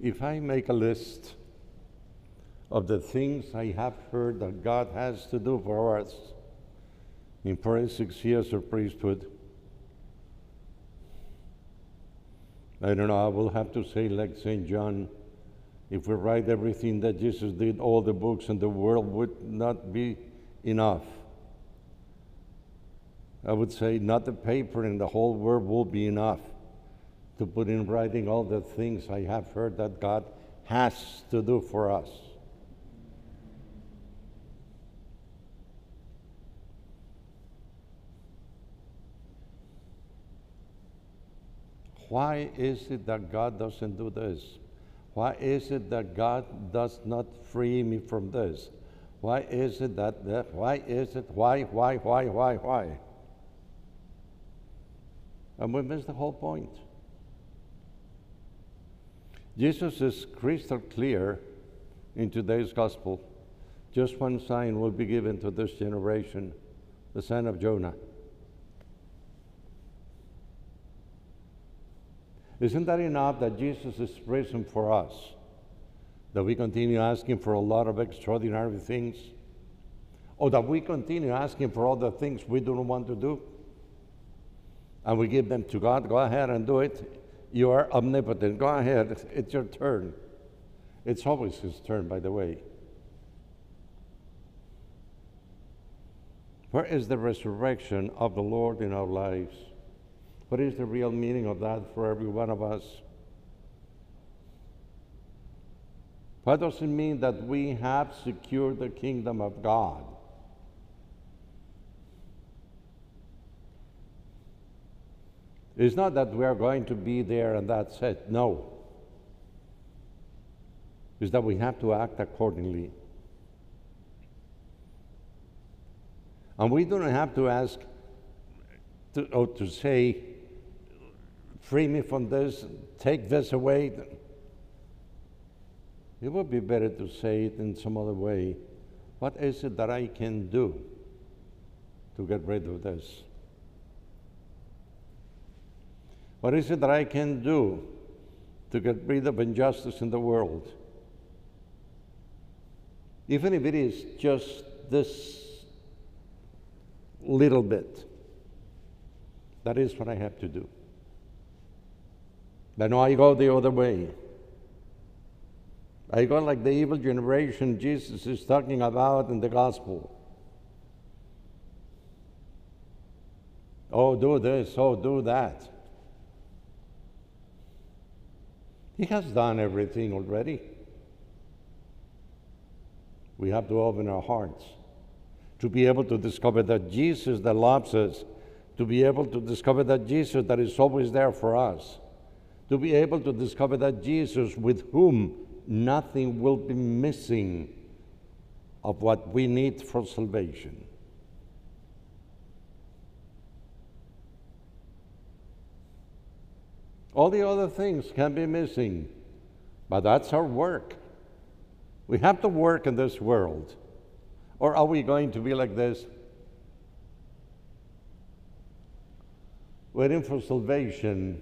If I make a list of the things I have heard that God has to do for us in 46 years of priesthood, I don't know, I will have to say, like St. John, if we write everything that Jesus did, all the books in the world would not be enough. I would say, not the paper in the whole world will be enough to put in writing all the things I have heard that God has to do for us. Why is it that God doesn't do this? Why is it that God does not free me from this? Why is it that, that why is it, why, why, why, why, why? And we miss the whole point. Jesus is crystal clear in today's gospel. Just one sign will be given to this generation the sign of Jonah. Isn't that enough that Jesus is risen for us? That we continue asking for a lot of extraordinary things? Or that we continue asking for all the things we don't want to do? And we give them to God, go ahead and do it. You are omnipotent. Go ahead, it's your turn. It's always his turn, by the way. Where is the resurrection of the Lord in our lives? What is the real meaning of that for every one of us? What does it mean that we have secured the kingdom of God? It's not that we are going to be there and that's it. No. It's that we have to act accordingly. And we don't have to ask to, or to say, free me from this, take this away. It would be better to say it in some other way. What is it that I can do to get rid of this? What is it that I can do to get rid of injustice in the world? Even if it is just this little bit, that is what I have to do. But Then I go the other way. I go like the evil generation Jesus is talking about in the gospel. Oh, do this, oh, do that. He has done everything already. We have to open our hearts to be able to discover that Jesus that loves us, to be able to discover that Jesus that is always there for us, to be able to discover that Jesus with whom nothing will be missing of what we need for salvation. All the other things can be missing, but that's our work. We have to work in this world. Or are we going to be like this? Waiting for salvation.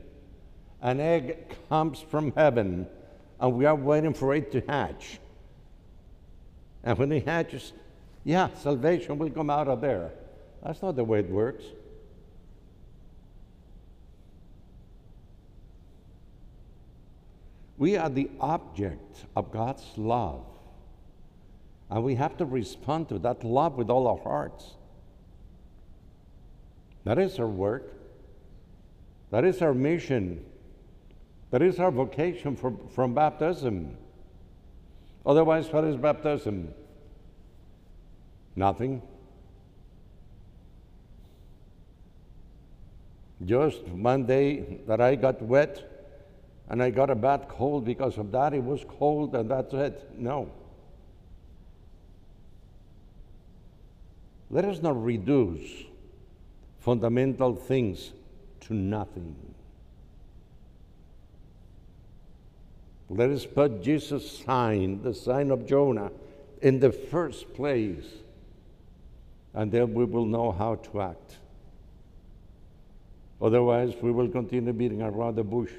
An egg comes from heaven, and we are waiting for it to hatch. And when it hatches, yeah, salvation will come out of there. That's not the way it works. We are the object of God's love. And we have to respond to that love with all our hearts. That is our work. That is our mission. That is our vocation for, from baptism. Otherwise, what is baptism? Nothing. Just one day that I got wet and I got a bad cold because of that. It was cold and that's it. No. Let us not reduce fundamental things to nothing. Let us put Jesus' sign, the sign of Jonah, in the first place, and then we will know how to act. Otherwise, we will continue beating around the bush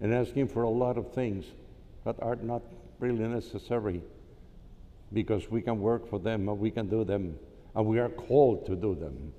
and asking for a lot of things that are not really necessary because we can work for them and we can do them and we are called to do them.